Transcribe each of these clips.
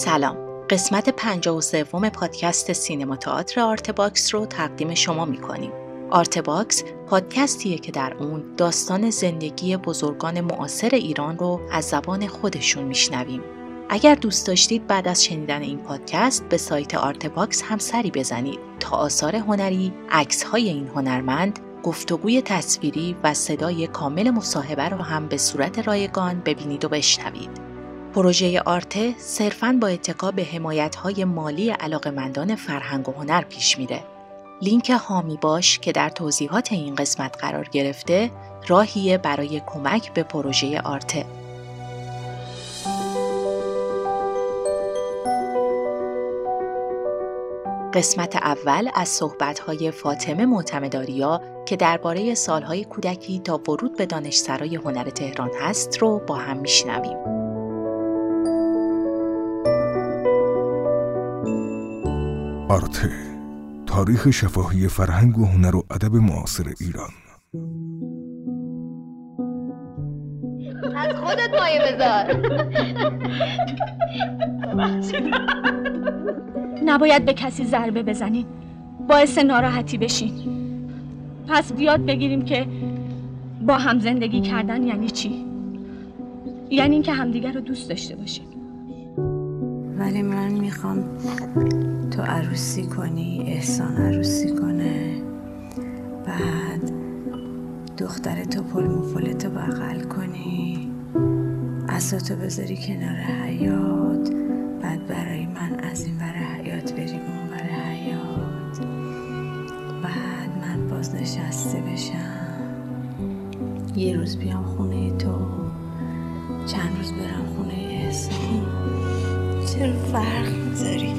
سلام. قسمت 53 پادکست سینما تئاتر Artebox رو تقدیم شما می‌کنیم. Artebox پادکستیه که در اون داستان زندگی بزرگان معاصر ایران رو از زبان خودشون میشنویم. اگر دوست داشتید بعد از شنیدن این پادکست به سایت Artebox هم سری بزنید. تا آثار هنری، عکس های این هنرمند، گفتگوی تصویری و صدای کامل مصاحبه رو هم به صورت رایگان ببینید و بشنوید. پروژه آرته صرفاً با اتکا به های مالی علاقمندان فرهنگ و هنر پیش میره. لینک هامی باش که در توضیحات این قسمت قرار گرفته راهیه برای کمک به پروژه آرته. قسمت اول از صحبت‌های فاطمه معتمداریا که درباره سالهای کودکی تا ورود به دانشسرای هنر تهران هست رو با هم میشنویم. آرته تاریخ شفاهی فرهنگ و هنر و ادب معاصر ایران. از خودت مایه بذار. نباید به کسی ضربه بزنین باعث ناراحتی بشین. پس بیاد بگیریم که با هم زندگی کردن یعنی چی؟ یعنی اینکه همدیگر رو دوست داشته باشیم. ولی من می‌خوام تو عروسی کنی احسان عروسی کنه. بعد دختر تو پل مفلتو بغل کنی. اساتو بذاری کنار حیات. بعد برای من از این ور حیات بریم اون ور حیات. بعد من باز نشسته بشم. یه روز بیام خونه تو. چند روز برم خونه احسان. چرا فرق می‌ذاری؟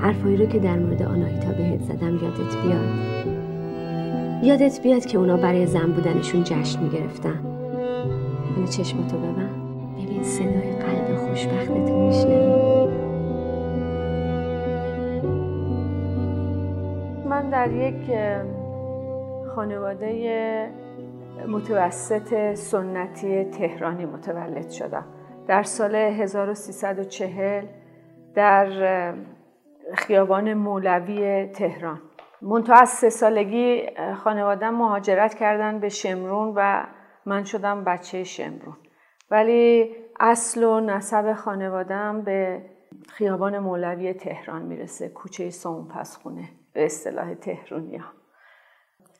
حرفایی رو که در مورد آناهیتا بهت زدم یادت بیاد. یادت بیاد که اونا برای زن بودنشون جشن می‌گرفتن. حالا چشمتو ببن ببین صدای قلب خوشبختتو میشنوی. من در یک خانواده متوسط سنتی تهرانی متولد شدم. در سال 1340 در خیابان مولوی تهران منتها از سه سالگی خانوادم مهاجرت کردن به شمرون و من شدم بچه شمرون ولی اصل و نسب خانوادم به خیابان مولوی تهران می‌رسه کوچه سوم پسخونه به اصطلاح تهرونی ها.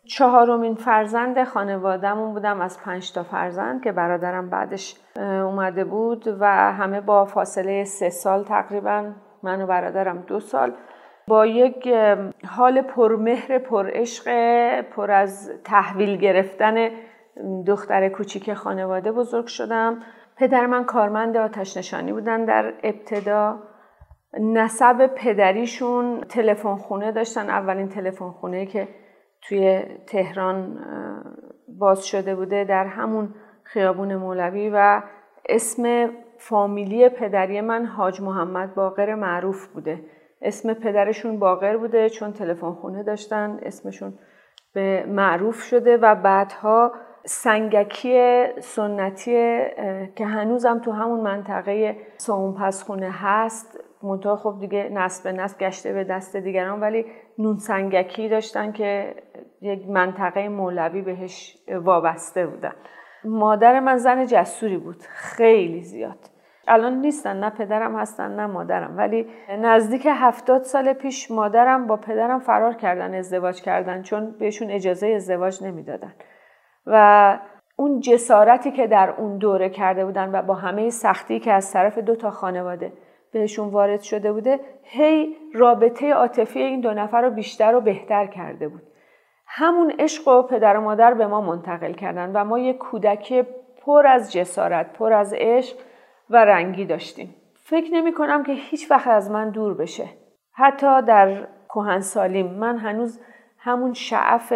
چهارمین فرزند خانوادهمون بودم از پنج تا فرزند که برادرم بعدش اومده بود و همه با فاصله سه سال تقریبا من و برادرم دو سال با یک حال پرمهر پرعشق پر از تحویل گرفتن دختر کوچیک خانواده بزرگ شدم. پدر من کارمند آتش نشانی بودن در ابتدا. نسب پدریشون تلفن خونه داشتن. اولین تلفن خونه که توی تهران باز شده بوده در همون خیابون مولوی و اسم فامیلی پدری من حاج محمد باقر معروف بوده. اسم پدرشون باقر بوده چون تلفن خونه داشتن. اسمشون به معروف شده و بعدها سنگکی سنتی که هنوزم تو همون منطقه سوم پس خونه هست. منتها خب دیگه نسل به نسل گشته به دست دیگران ولی نون سنگکی داشتن که یک منطقه مولوی بهش وابسته بودن. مادر من زن جسوری بود. خیلی زیاد. الان نیستن نه پدرم هستن نه مادرم. ولی نزدیک هفتاد سال پیش مادرم با پدرم فرار کردن ازدواج کردن چون بهشون اجازه ازدواج نمی‌دادن. و اون جسارتی که در اون دوره کرده بودن و با همه سختی که از طرف دو تا خانواده بهشون وارد شده بوده هی رابطه عاطفی این دو نفر رو بیشتر و بهتر کرده بود. همون عشق و پدر و مادر به ما منتقل کردن و ما یک کودکی پر از جسارت پر از عشق و رنگی داشتیم. فکر نمی کنم که هیچ وقت از من دور بشه. حتی در کوهن سالیم. من هنوز همون شعف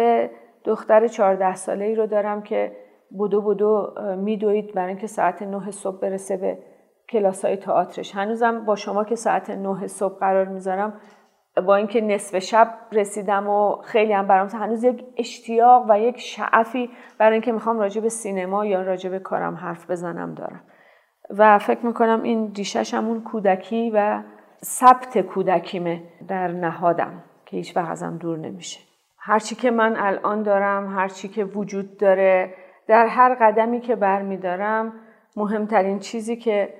دختر چهارده ساله ای رو دارم که بودو بودو میدوید برای اینکه ساعت نه صبح برسه به کلاس های تئاترش. هنوزم با شما که ساعت نه صبح قرار می‌ذارم با اینکه نصف شب رسیدم و خیلی هم برام هنوز یک اشتیاق و یک شعفی برای اینکه می‌خوام راجع به سینما یا راجع به کارم حرف بزنم دارم. و فکر می‌کنم این ریشش همون کودکی و ثبت کودکیمه در نهادم که هیچ وقت ازم دور نمیشه. هرچی که من الان دارم هرچی که وجود داره در هر قدمی که برمیدارم مهمترین چیزی که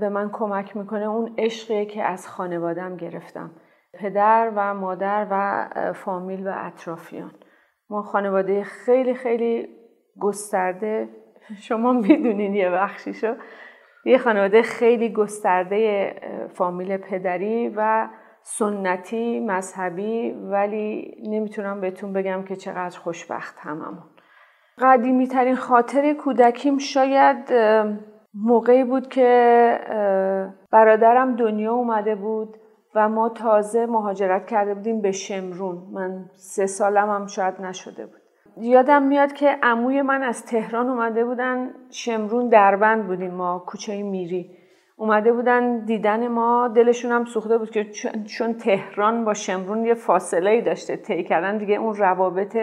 به من کمک می‌کنه اون عشقیه که از خانوادم گرفتم. پدر و مادر و فامیل و اطرافیان. ما خانواده خیلی خیلی گسترده. شما می‌دونین یه بخشیشو. یه خانواده خیلی گسترده فامیل پدری و سنتی مذهبی ولی نمی‌تونم بهتون بگم که چقدر خوشبخت هممون. قدیمی ترین خاطر کودکیم شاید موقعی بود که برادرم دنیا اومده بود. و ما تازه مهاجرت کرده بودیم به شمرون. من سه سالم هم شاید نشده بود. یادم میاد که عموی من از تهران اومده بودن شمرون دربند بودیم ما کوچه میری. اومده بودن دیدن ما دلشون هم سوخته بود که چون تهران با شمرون یه فاصله ای داشته طی کردن دیگه اون روابط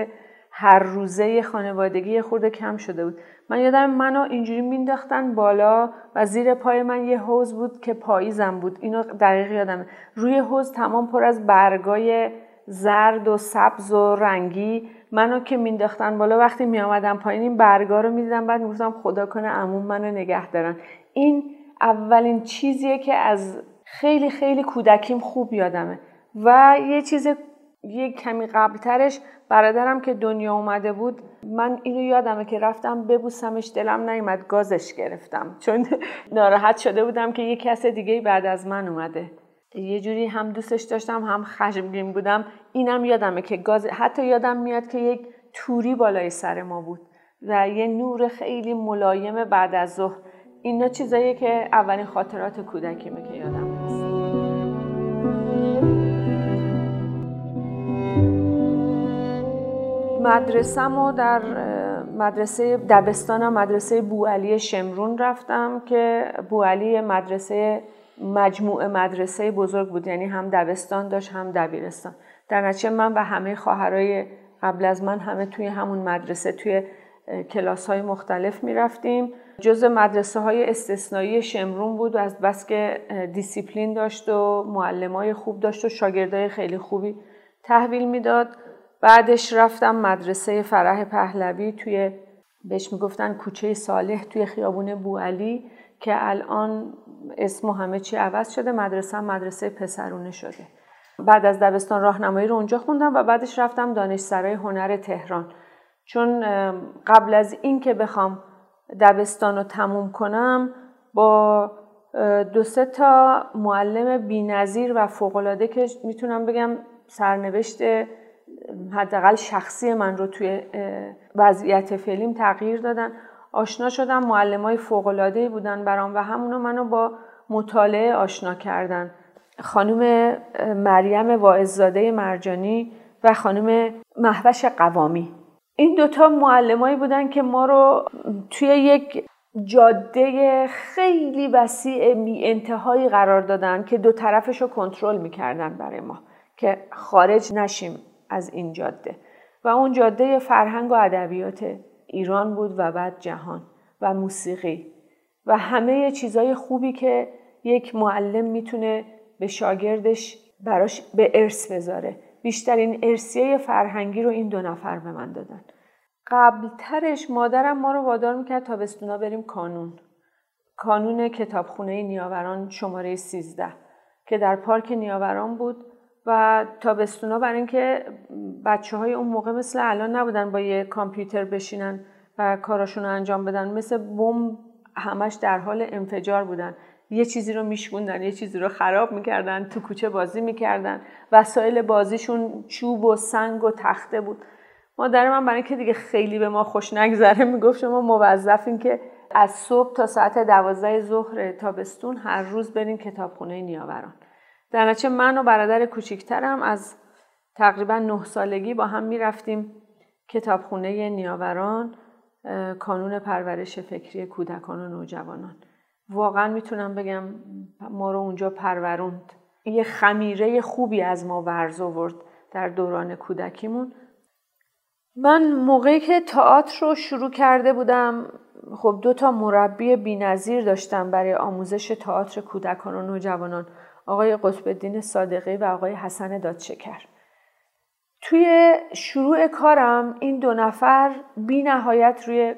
هر روزه خانوادگی خورده کم شده بود. من یادم منو اینجوری مینداختن بالا و زیر پای من یه حوز بود که پاییزم بود. اینو دقیق یادمه. روی حوز تمام پر از برگای زرد و سبز و رنگی منو که مینداختن بالا. وقتی میآمدم پایین این برگا رو می‌دیدم بعد می‌گفتم خدا کنه عموم منو نگه دارن. این اولین چیزیه که از خیلی خیلی کودکیم خوب یادمه. و یه چیز یه کمی قبلترش برادرم که دنیا اومده بود من اینو یادمه که رفتم ببوسمش دلم نیومد گازش گرفتم. چون ناراحت شده بودم که یه کس دیگه بعد از من اومده. یه جوری هم دوستش داشتم هم خشمگین بودم. اینم یادمه که گاز حتی یادم میاد که یک توری بالای سر ما بود و یه نور خیلی ملایم بعد از ظهر. اینا چیزاییه که اولین خاطرات کودکیمه که یادم هست مدرسه در مدرسه دبستانم مدرسه بوعلی شمرون رفتم که بوعلی مدرسه مجموعه مدرسه بزرگ بود. یعنی هم دبستان داشت هم دبیرستان. در نتیجه من و همه خواهرای قبل از من همه توی همون مدرسه توی کلاس های مختلف می رفتیم جز مدرسه های استثنایی شمرون بود و از بس که دیسیپلین داشت و معلم های خوب داشت و شاگردای خیلی خوبی تحویل می‌داد. بعدش رفتم مدرسه فرح پهلوی توی بهش می‌گفتن کوچه صالح توی خیابون بوعلی که الان اسم و همه چی عوض شده مدرسه مدرسه پسرونه شده. بعد از دبستان راهنمایی رو اونجا خوندم و بعدش رفتم دانشسرای هنر تهران. چون قبل از این که بخوام دبستان رو تموم کنم با دو سه تا معلم بینظیر و فوقالعاده که می‌تونم بگم سرنوشت حداقل شخصی من رو توی وضعیت فعلیم تغییر دادن. آشنا شدم معلم های فوقلاده بودن برام و همونو منو با مطالعه آشنا کردن. خانم مریم واعظزاده مرجانی و خانم محوش قوامی. این دوتا معلمایی بودن که ما رو توی یک جاده خیلی وسیع بی انتهایی قرار دادن که دو طرفش رو کنترل می‌کردن برای ما که خارج نشیم. از این جاده. و اون جاده فرهنگ و ادبیات ایران بود و بعد جهان و موسیقی. و همه چیزای خوبی که یک معلم می‌تونه به شاگردش براش به ارث بذاره. بیشترین ارسیه فرهنگی رو این دو نفر به من دادن. قبلترش مادرم ما رو وادار می‌کرد تابستونا بریم کانون. کانون کتابخونه نیاوران شماره 13 که در پارک نیاوران بود. و تابستونا برای اینکه بچه های اون موقع مثل الان نبودن با یه کامپیوتر بشینن و کاراشون رو انجام بدن. مثل بم همش در حال انفجار بودن. یه چیزی رو میشوندن یه چیزی رو خراب می‌کردن تو کوچه بازی می‌کردن. وسایل بازیشون چوب و سنگ و تخته بود. مادر من برای اینکه دیگه خیلی به ما خوش نگذره می‌گفت شما موظفین که از صبح تا ساعت دوازده ظهر تابستون هر روز برین کتابخونه نیاوران. در نتیجه من و برادر کوچیکترم از تقریبا نه سالگی با هم می‌رفتیم کتابخونه نیاوران کانون پرورش فکری کودکان و نوجوانان. واقعا می‌تونم بگم ما رو اونجا پروروند. یه خمیره خوبی از ما ورز آورد در دوران کودکیمون. من موقعی که تئاتر رو شروع کرده بودم خب دو تا مربی بینظیر داشتم برای آموزش تئاتر کودکان و نوجوانان. آقای قطب الدین صادقی و آقای حسن دادشکر. توی شروع کارم این دو نفر بی نهایت روی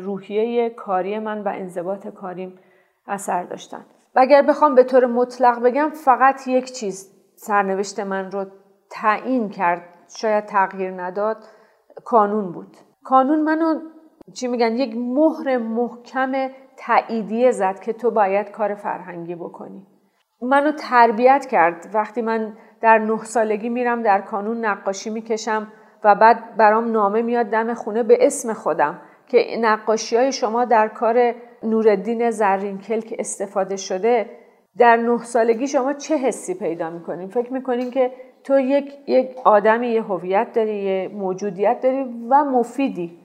روحیه کاری من و انضباط کاریم اثر داشتن. و اگر بخوام به طور مطلق بگم فقط یک چیز سرنوشت من رو تعیین کرد شاید تغییر نداد کانون بود. کانون منو چی میگن یک مهر محکم تاییدیه زد که تو باید کار فرهنگی بکنی. منو تربیت کرد وقتی من در نه سالگی میرم در کانون نقاشی می‌کشم و بعد برام نامه میاد دم خونه به اسم خودم که نقاشی های شما در کار نوردین زرینکل که استفاده شده در نه سالگی شما چه حسی پیدا می‌کنین؟ فکر می‌کنین که تو یک, یک آدمی یه هویت داری یه موجودیت داری و مفیدی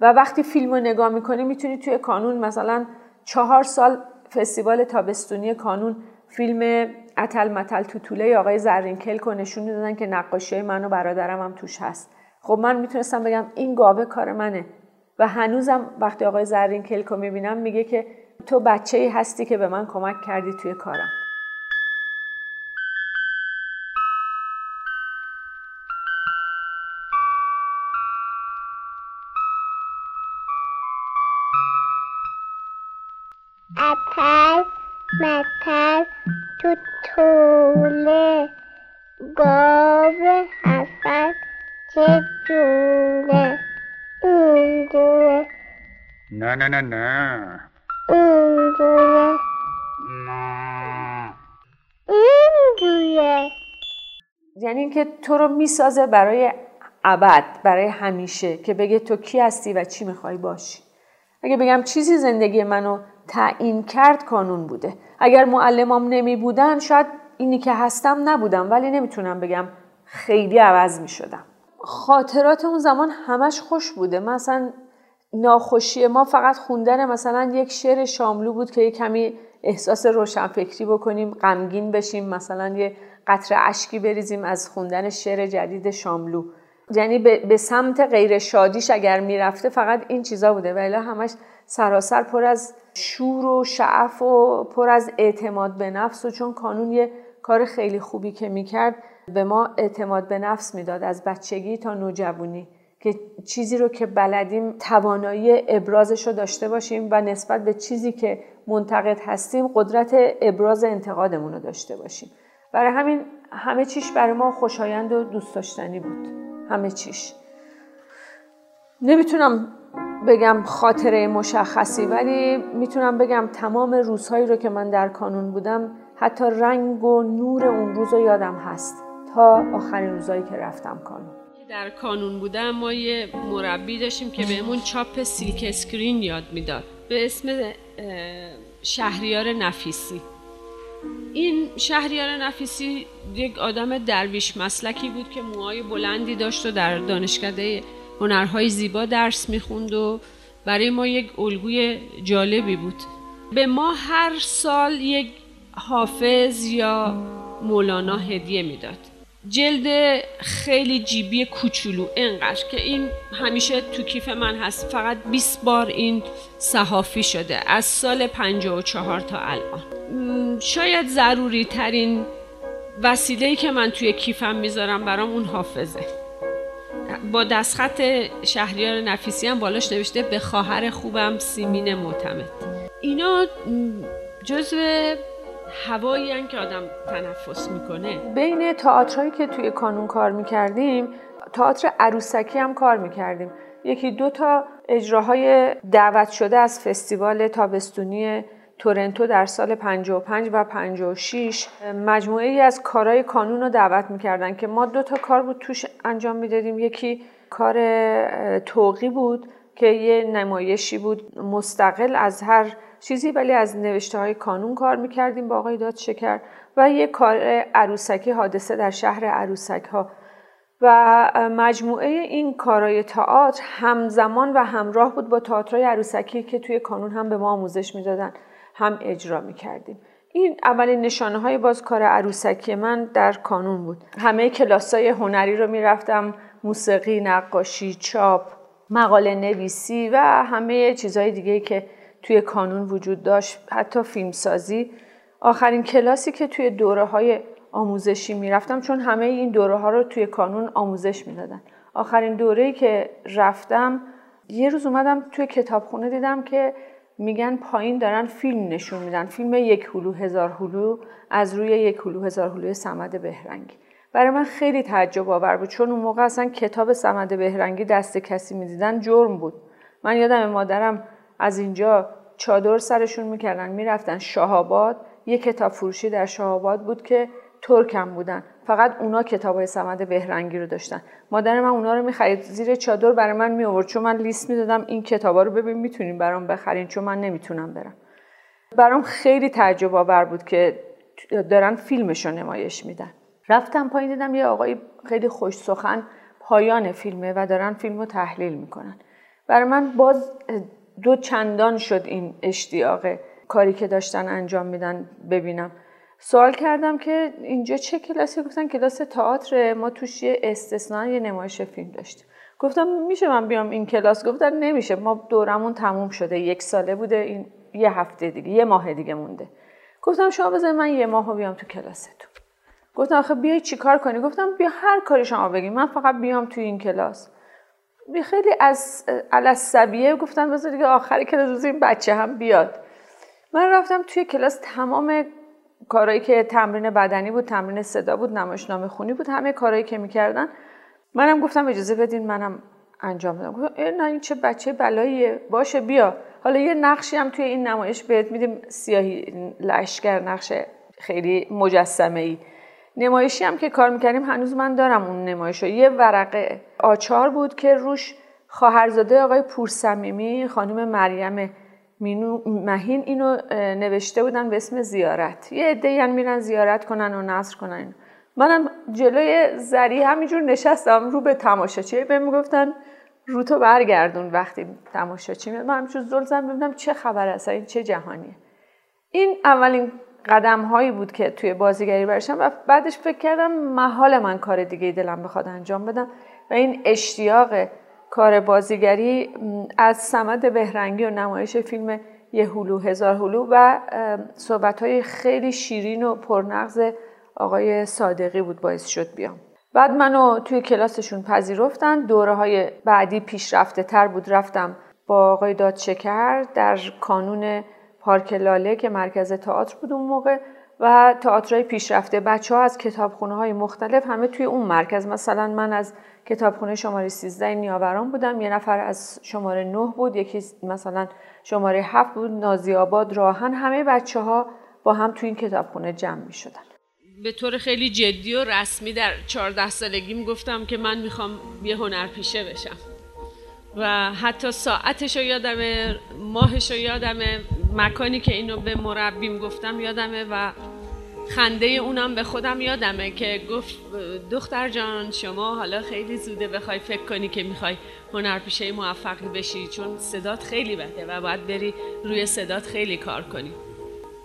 و وقتی فیلم رو نگاه می‌کنی می‌تونی توی کانون مثلا چهار سال فستیوال تابستونی کانون فیلم اتل متل توتوله آقای زرینکل رو نشون می‌دادن که نقاشی من و برادرم هم توش هست. خب من می‌تونستم بگم این گاوه کار منه. و هنوزم وقتی آقای زرین کلکو می‌بینم میگه که تو بچه هستی که به من کمک کردی توی کارم. متل تو طوله گاو هفت چه جوله اینجوره نه نه نه نه. اینجوره نه اینجوره یعنی اینکه تو رو می‌سازه برای ابد برای همیشه که بگه تو کی هستی و چی می‌خوای باشی. اگه بگم چیزی زندگی منو تعیین کرد کانون بوده. اگر معلمام نمی بودن شاید اینی که هستم نبودم ولی نمی‌تونم بگم خیلی عوض می شدم خاطرات اون زمان همش خوش بوده. مثلا ناخوشی ما فقط خوندن مثلا یک شعر شاملو بود که یه کمی احساس روشنفکری بکنیم غمگین بشیم مثلا یه قطره اشکی بریزیم از خوندن شعر جدید شاملو. یعنی به سمت غیر شادیش اگر می‌رفته فقط این چیزا بوده. ولی همش سراسر پر از شور و شعف و پر از اعتماد به نفس و چون کانون یه کار خیلی خوبی که می‌کرد به ما اعتماد به نفس می‌داد از بچگی تا نوجوانی که چیزی رو که بلدیم توانایی ابرازش رو داشته باشیم و نسبت به چیزی که منتقد هستیم قدرت ابراز انتقادمون رو داشته باشیم. برای همین همه چیش برای ما خوشایند و دوست داشتنی بود. همه چیش. نمی‌تونم بگم خاطره مشخصی ولی می‌تونم بگم تمام روزهایی رو که من در کانون بودم حتی رنگ و نور اون روز رو یادم هست تا آخرین روزایی که رفتم کانون. در کانون بودم ما یه مربی داشتیم که بهمون چاپ silk screen یاد می‌داد. به اسم شهریار نفیسی. این شهریار نفیسی یک آدم درویش مسلکی بود که موهای بلندی داشت و در دانشکده هنرهای زیبا درس می‌خوند و برای ما یک الگوی جالبی بود. به ما هر سال یک حافظ یا مولانا هدیه می‌داد. جلد خیلی جیبی کوچولو انقدر که این همیشه تو کیف من هست. فقط 20 بار این صحافی شده از سال 54 تا الان. شاید ضروری ترین وسیله که من توی کیفم می‌ذارم برام اون حافظه. با دستخط شهریار نفیسی هم بالاش نوشته به خواهر خوبم سیمین معتمد. اینا جزو هوایی که آدم تنفس می‌کنه. بین تئاترهایی که توی کانون کار می‌کردیم تئاتر عروسکی هم کار می‌کردیم. یکی دو تا اجراهای دعوت شده از فستیوال تابستونی تورنتو در سال 55 و 56 مجموعه ای از کارهای کانون رو دعوت می‌کردن که ما دو تا کار بود توش انجام می‌دادیم. یکی کار توقی بود که یه نمایشی بود. مستقل از هر چیزی ولی از نوشته های کانون کار می‌کردیم با آقای داد شکر و یه کار عروسکی حادثه در شهر عروسک ها و مجموعه این کارهای تئاتر همزمان و همراه بود با تئاترهای عروسکی که توی کانون هم به ما آموزش می‌دادن. هم اجرا می‌کردیم. این اولین نشانه های باز کار عروسکی من در کانون بود. همه کلاس های هنری رو می‌رفتم موسیقی، نقاشی، چاپ مقاله نویسی و همه چیزهای دیگه که توی کانون وجود داشت حتی فیلمسازی. آخرین کلاسی که توی دوره های آموزشی می‌رفتم چون همه این دوره ها رو توی کانون آموزش می‌دادن. آخرین دوره که رفتم یه روز اومدم توی کتابخونه دیدم که میگن پایین دارن فیلم نشون میدن. فیلم یک هلو هزار هلو از روی یک هلو هزار هلو سمد بهرنگی برای من خیلی تعجب آور بود. چون اون موقع اصلا کتاب سمد بهرنگی دست کسی می‌دیدن جرم بود. من یادم مادرم از اینجا چادر سرشون می‌کردن می‌رفتن شهاباد یه کتاب فروشی در شهاباد بود که ترکم بودن. فقط اونا کتاب های سمد بهرنگی رو داشتن. مادر من اونا رو می‌خرید زیر چادر برای من می آورد چون من لیست می‌دادم این کتابا رو ببین می‌تونین برام بخرین. چون من نمی‌تونم برم. برام خیلی تعجب آور بود که دارن فیلمش رو نمایش میدن. رفتم پایین دیدم یه آقای خیلی خوش سخن پایان فیلمه و دارن فیلم رو تحلیل می‌کنن. برای من باز دو چندان شد این اشتیاق کاری که داشتن انجام میدن ببینم. سوال کردم که اینجا چه کلاسی؟ گفتن کلاس تئاتر. ما توش یه استثنا یه نمایش فیلم داشتیم. گفتم میشه من بیام این کلاس؟ گفتن نمیشه. ما دورمون تموم شده. یک ساله بوده. این یه هفته دیگه یه ماه دیگه مونده. گفتم شما بذارید من یه ماه بیام تو کلاستون. گفتم آخه بیای چیکار کنی؟ گفتم بیا هر کاری شما بگی من فقط بیام تو این کلاس. خیلی از علصبیه گفتن بذار دیگه آخری کلاس این بچه هم بیاد. من رفتم توی کلاس تمام کارهایی که تمرین بدنی بود تمرین صدا بود نمایشنامه خونی بود همه کارهایی که می‌کردن. منم گفتم اجازه بدین منم انجام بدم. گفتم نه این چه بچه بلاییه. باشه بیا. حالا یه نقشی هم توی این نمایش بهت میدیم. سیاهی لشکر نقش خیلی مجسمه ای نمایشی هم که کار می‌کردیم هنوز من دارم اون نمایش یه ورقه آچار بود که روش خواهرزاده آقای پورسمیمی خانم مریم مینو مهین اینو نوشته بودن به اسم زیارت. یه عده یعنی میرن زیارت کنن و نصر کنن. منم جلوی زری همینجور نشستم رو به تماشاچی بهم می‌گفتن رو تو برگردون وقتی تماشاچی میاد. من همینجور زل زدم ببینم چه خبر است این چه جهانیه. این اولین قدم هایی بود که توی بازیگری برشم و بعدش فکر کردم محال من کار دیگه دلم بخواد انجام بدم و این اشتیاق کار بازیگری از سمد بهرنگی و نمایش فیلم یه هلو هزار هلو و صحبت های خیلی شیرین و پرنغز آقای صادقی بود باعث شد بیام. بعد منو توی کلاسشون پذیرفتن. دوره های بعدی پیشرفته تر بود. رفتم با آقای دادشکر در کانون پارک لاله که مرکز تئاتر بود اون موقع. و تئاترهای پیشرفته. بچه ها از کتابخونه های مختلف همه توی اون مرکز. مثلا من از کتابخونه شماره 13 نیاوران بودم. یه نفر از شماره 9 بود. یکی مثلا شماره 7 بود. نازی آباد راهن. همه بچه ها با هم توی این کتابخونه جمع می شدن به طور خیلی جدی و رسمی در 14 سالگیم گفتم که من می‌خوام یه هنرپیشه بشم. و حتی ساعتش رو یادمه ماهش رو یادمه مکانی که اینو به مربیم گفتم یادمه و خنده اونم به خودم یادمه که گفت دختر جان شما حالا خیلی زوده بخوای فکر کنی که می‌خوای هنرپیشه موفقی بشی چون صدات خیلی بده و باید بری روی صدات خیلی کار کنی.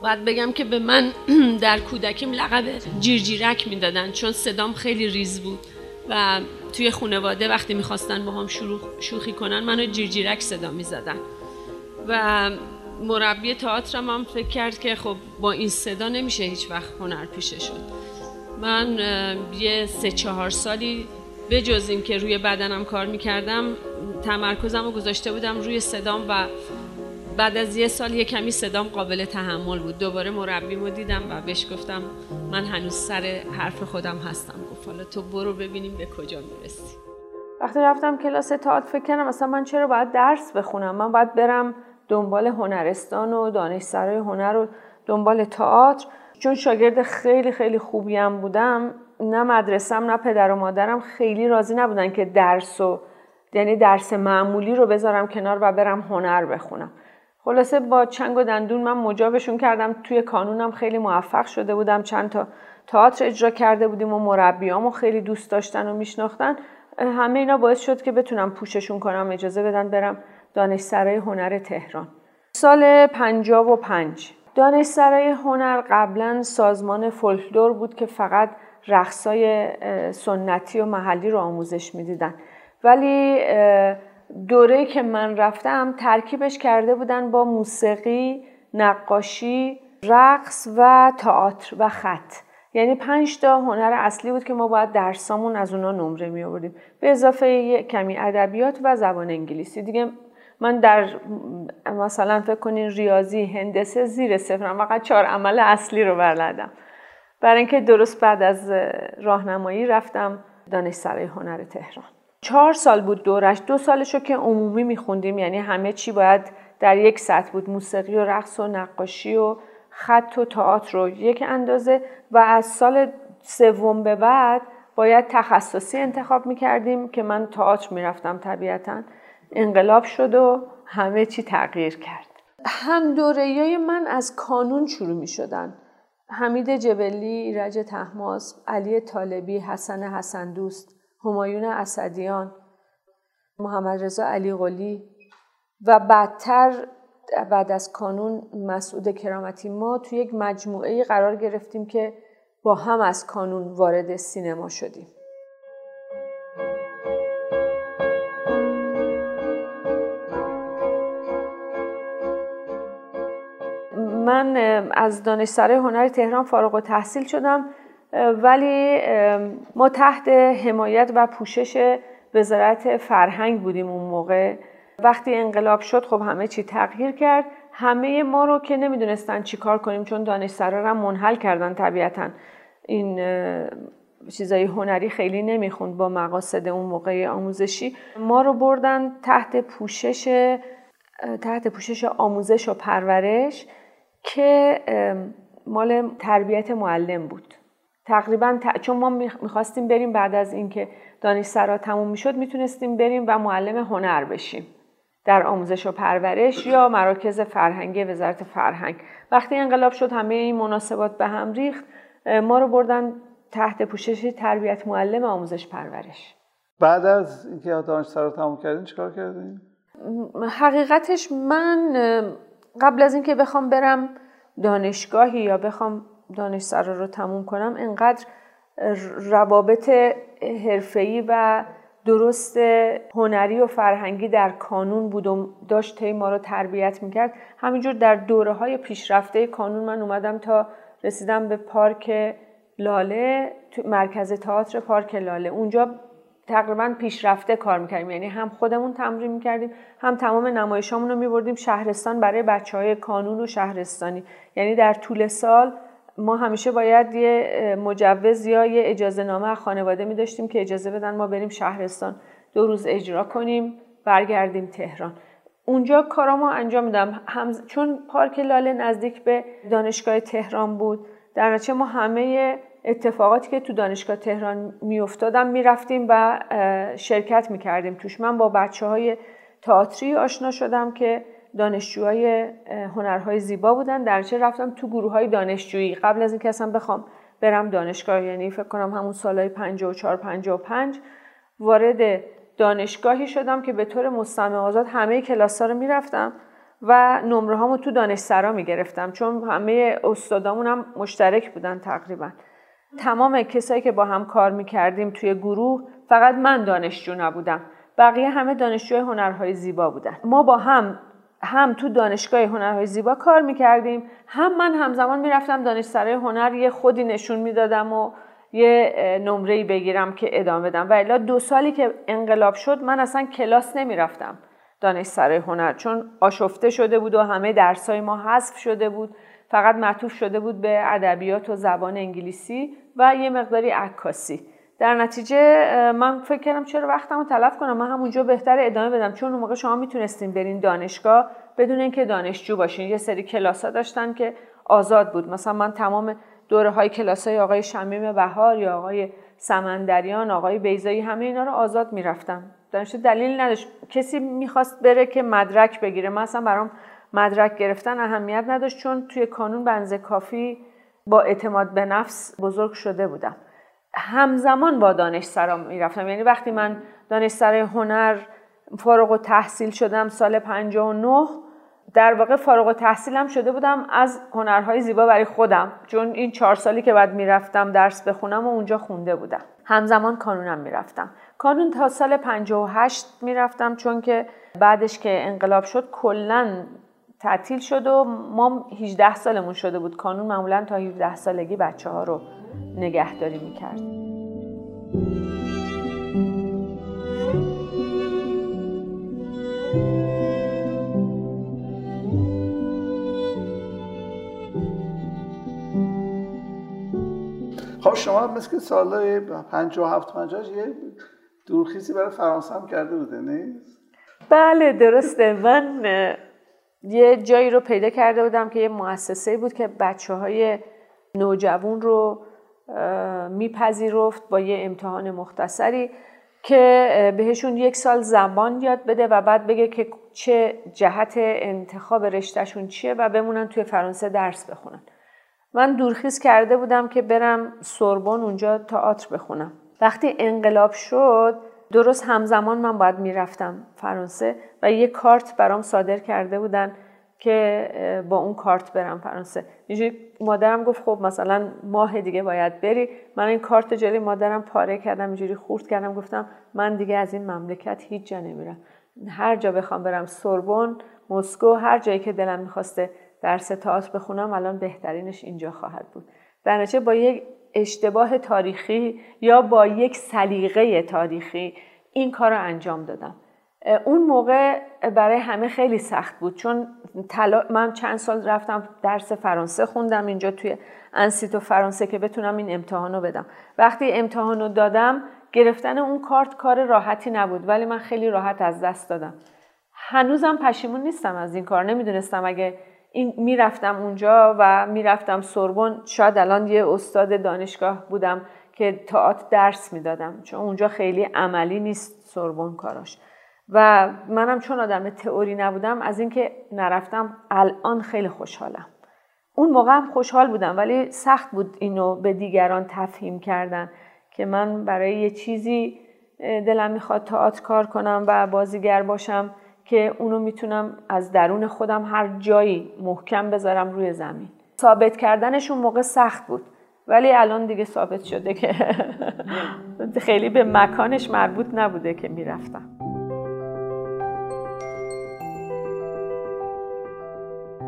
باید بگم که به من در کودکیم لقب جیرجیرک می‌دادن چون صدام خیلی ریز بود و توی خانواده وقتی می‌خواستن با هم شوخی کنن منو جیرجیرک صدا می‌زدن. و مربی تئاترم هم فکر کرد که خب با این صدا نمیشه هیچ وقت هنر پیشه شد. من یه سه چهار سالی به جز این که روی بدنم کار می‌کردم تمرکزم رو گذاشته بودم روی صدام و بعد از یه سال یه کمی صدام قابل تحمل بود. دوباره مربیمو دیدم و بهش گفتم من هنوز سر حرف خودم هستم. گفت حالا تو برو ببینیم به کجا می‌رسی. وقتی رفتم کلاس تئاتر فکر کردم مثلا من چرا باید درس بخونم؟ من باید برم دنبال هنرستان و دانشسرای هنر و دنبال تئاتر. چون شاگرد خیلی خیلی خوبیم بودم نه مدرسم نه پدر و مادرم خیلی راضی نبودن که درس و یعنی درس معمولی رو بذارم کنار و برم هنر بخونم. خلاصه با چنگ و دندون من مجابشون کردم. توی کانونم خیلی موفق شده بودم. چند تا تئاتر اجرا کرده بودیم و مربیامو خیلی دوست داشتن و میشناختن. همه اینا باعث شد که بتونم پوششون کنم اجازه بدن برم دانشسرای هنر تهران. سال 55 دانشسرای هنر قبلا سازمان فولکلور بود که فقط رقصای سنتی و محلی رو آموزش می‌دیدن. ولی دوره که من رفتم ترکیبش کرده بودن با موسیقی نقاشی رقص و تئاتر و خط. یعنی پنج تا هنر اصلی بود که ما باید درسامون از اونا نمره می آوردیم به اضافه کمی ادبیات و زبان انگلیسی. دیگه من در مثلا فکر کنین ریاضی هندسه زیر صفرم فقط چهار عمل اصلی رو بلدم. برای اینکه درست بعد از راهنمایی رفتم دانشسرای هنر تهران. چهار سال بود دورش. دو سالشو که عمومی میخوندیم یعنی همه چی باید در یک سطح بود. موسیقی و رقص و نقاشی و خط و تئاتر رو یک اندازه. و از سال سوم به بعد باید تخصصی انتخاب می‌کردیم که من تئاتر می‌رفتم طبیعتا. انقلاب شد و همه چی تغییر کرد هم دوره من از کانون شروع می شدن. حمید جبلی، ایرج تحماس، علی طالبی، حسن حسن دوست، همایون اسدیان، محمد رضا علی قلی و بعدتر بعد از کانون مسعود کرامتی ما توی یک مجموعه قرار گرفتیم که با هم از کانون وارد سینما شدیم. من از دانشسرای هنر تهران فارغ و تحصیل شدم ولی ما تحت حمایت و پوشش وزارت فرهنگ بودیم اون موقع. وقتی انقلاب شد خب همه چی تغییر کرد. همه ما رو که نمی‌دونستن چی کار کنیم چون دانشسرا رو منحل کردن طبیعتا. این چیزای هنری خیلی نمی‌خوند با مقاصد اون موقع آموزشی. ما رو بردن تحت پوشش تحت پوشش آموزش و پرورش. که مال تربیت معلم بود. تقریبا چون ما می‌خواستیم بریم بعد از اینکه دانشسرا تموم می‌شد می‌تونستیم بریم و معلم هنر بشیم. در آموزش و پرورش یا مراکز فرهنگی وزارت فرهنگ. وقتی انقلاب شد همه این مناسبات به هم ریخت ما رو بردن تحت پوشش تربیت معلم آموزش پرورش. بعد از اینکه دانشسرا تموم کردین چیکار کردین؟ حقیقتش من قبل از اینکه بخوام برم دانشگاهی یا بخوام دانشسرا رو تموم کنم انقدر روابط حرفه‌ای و درست هنری و فرهنگی در کانون بود و داشت ما رو تربیت می‌کرد. همینجور در دوره های پیشرفته کانون من اومدم تا رسیدم به پارک لاله مرکز تئاتر پارک لاله. اونجا تقریبا پیشرفته کار می‌کردیم. یعنی هم خودمون تمرین می‌کردیم هم تمام نمایشامون رو میبردیم شهرستان برای بچه های کانون و شهرستانی. یعنی در طول سال ما همیشه باید یه مجوز یا یه اجازه نامه از خانواده می داشتیم که اجازه بدن ما بریم شهرستان دو روز اجرا کنیم برگردیم تهران. اونجا کارامو انجام میدم. هم چون پارک لاله نزدیک به دانشگاه تهران بود در نتیجه ما همه اتفاقاتی که تو دانشگاه تهران میافتادم می‌رفتیم و شرکت می‌کردیم توش. من با بچه های تئاتری آشنا شدم که دانشجوهای هنرهای زیبا بودن. در چه رفتم؟ تو گروه های دانشجویی. قبل از اینکه اصلا بخوام برم دانشگاه یعنی فکر کنم همون سالهای 54 55 وارد دانشگاهی شدم که به طور مستمع آزاد همه کلاس ها رو می‌رفتم و نمره هامو تو دانشسرا می‌گرفتم. چون همه استادامون هم مشترک بودن تقریبا. تمام کسایی که با هم کار می‌کردیم توی گروه فقط من دانشجو نبودم. بقیه همه دانشجوی هنرهای زیبا بودن. ما با هم هم تو دانشگاه هنرهای زیبا کار می‌کردیم هم من همزمان می‌رفتم دانشسرای هنر یه خودی نشون می‌دادم و یه نمره بگیرم که ادامه بدم. و الا دو سالی که انقلاب شد من اصلا کلاس نمی‌رفتم دانشسرای هنر چون آشفته شده بود و همه درسای ما حذف شده بود. فقط معطوف شده بود به ادبیات و زبان انگلیسی و یه مقداری عکاسی. در نتیجه من فکر کردم چرا وقتمو تلف کنم؟ من همونجا بهتر ادامه بدم. چون اون موقع شما می‌تونستین برین دانشگاه بدون اینکه دانشجو باشین. یه سری کلاس ها داشتن که آزاد بود. مثلا من تمام دوره های کلاس های آقای شمیم بهار یا آقای سمندریان آقای بیزایی همه اینا رو آزاد می‌رفتم. دانشجو دلیل نداشت. کسی می‌خواست بره که مدرک بگیره. من اصلا برام مدرک گرفتن اهمیت نداشت چون توی کانون بنزه کافی با اعتماد به نفس بزرگ شده بودم. همزمان با دانشسرا می‌رفتم. یعنی وقتی من دانشسرای هنر فارغ و تحصیل شدم سال 59 در واقع فارغ و تحصیلم شده بودم از هنرهای زیبا برای خودم. چون این چهار سالی که بعد می‌رفتم درس بخونم و اونجا خونده بودم. همزمان کانونم می‌رفتم. کانون تا سال 58 می‌رفتم چون که بعدش که انقلاب شد کلا تعطیل شد و ما 18 سالمون شده بود. کانون معمولا تا 17 سالگی بچه ها رو نگهداری می‌کرد. خب شما مثل که سال 57 58 یه دورخیزی برای فرانسه هم کرده بوده نیست؟ بله درسته. من یه جایی رو پیدا کرده بودم که یه مؤسسه بود که بچه های نوجوان رو میپذیرفت با یه امتحان مختصری که بهشون یک سال زبان یاد بده و بعد بگه که چه جهت انتخاب رشتهشون چیه و بمونن توی فرانسه درس بخونن. من دورخیز کرده بودم که برم سوربن اونجا تئاتر بخونم. وقتی انقلاب شد درست همزمان من باید می‌رفتم فرانسه و یه کارت برام صادر کرده بودن که با اون کارت برم فرانسه. اینجوری مادرم گفت خب مثلا ماه دیگه باید بری. من این کارت جلوی مادرم پاره کردم اینجوری خورد کردم گفتم من دیگه از این مملکت هیچ جا نمیرم. هر جا بخوام برم سوربن مسکو هر جایی که دلم می‌خواسته درس تئاتر بخونم الان بهترینش اینجا خواهد بود. در با یک اشتباه تاریخی یا با یک سلیقه تاریخی این کار رو انجام دادم. اون موقع برای همه خیلی سخت بود چون من چند سال رفتم درس فرانسه خوندم اینجا توی انسیتو فرانسه که بتونم این امتحان رو بدم. وقتی امتحان رو دادم گرفتن اون کارت کار راحتی نبود ولی من خیلی راحت از دست دادم. هنوزم پشیمون نیستم از این کار نمی‌دونستم اگه این می‌رفتم اونجا و می‌رفتم سوربن. شاید الان یه استاد دانشگاه بودم که تئاتر درس می‌دادم چون اونجا خیلی عملی نیست سوربن کاراش. و منم چون آدم تئوری نبودم از اینکه نرفتم الان خیلی خوشحالم. اون موقع هم خوشحال بودم ولی سخت بود اینو به دیگران تفهیم کردن که من برای یه چیزی دلم می‌خواد تئاتر کار کنم و بازیگر باشم. که اونو می‌تونم از درون خودم هر جایی محکم بذارم روی زمین ثابت کردنش اون موقع سخت بود ولی الان دیگه ثابت شده که خیلی به مکانش مربوط نبوده که می‌رفتم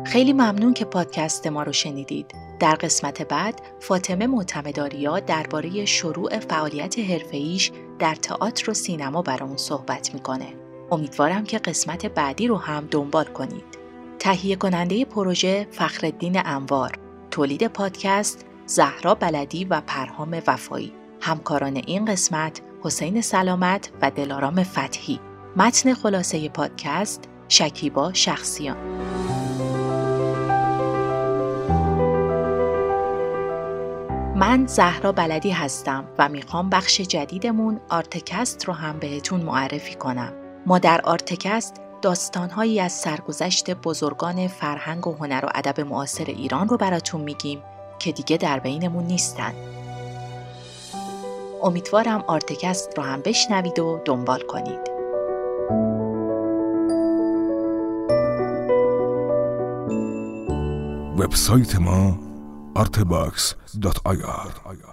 خیلی ممنون که پادکست ما رو شنیدید. در قسمت بعد فاطمه معتمداریا درباره شروع فعالیت حرفه‌ایش در تئاتر و سینما برامون صحبت می‌کنه. امیدوارم که قسمت بعدی رو هم دنبال کنید. تهیه کننده پروژه فخردین انوار، تولید پادکست زهرا بلدی و پرهام وفایی. همکاران این قسمت حسین سلامت و دلارام فتحی. متن خلاصه پادکست شکیبا شخصیان. من زهرا بلدی هستم و می‌خوام بخش جدیدمون Artecast رو هم بهتون معرفی کنم. ما در Artecast داستانهایی از سرگذشت بزرگان فرهنگ و هنر و ادب معاصر ایران رو براتون میگیم که دیگه در بینمون نیستن. امیدوارم Artecast رو هم بشنوید و دنبال کنید. وبسایت ما artbox.ir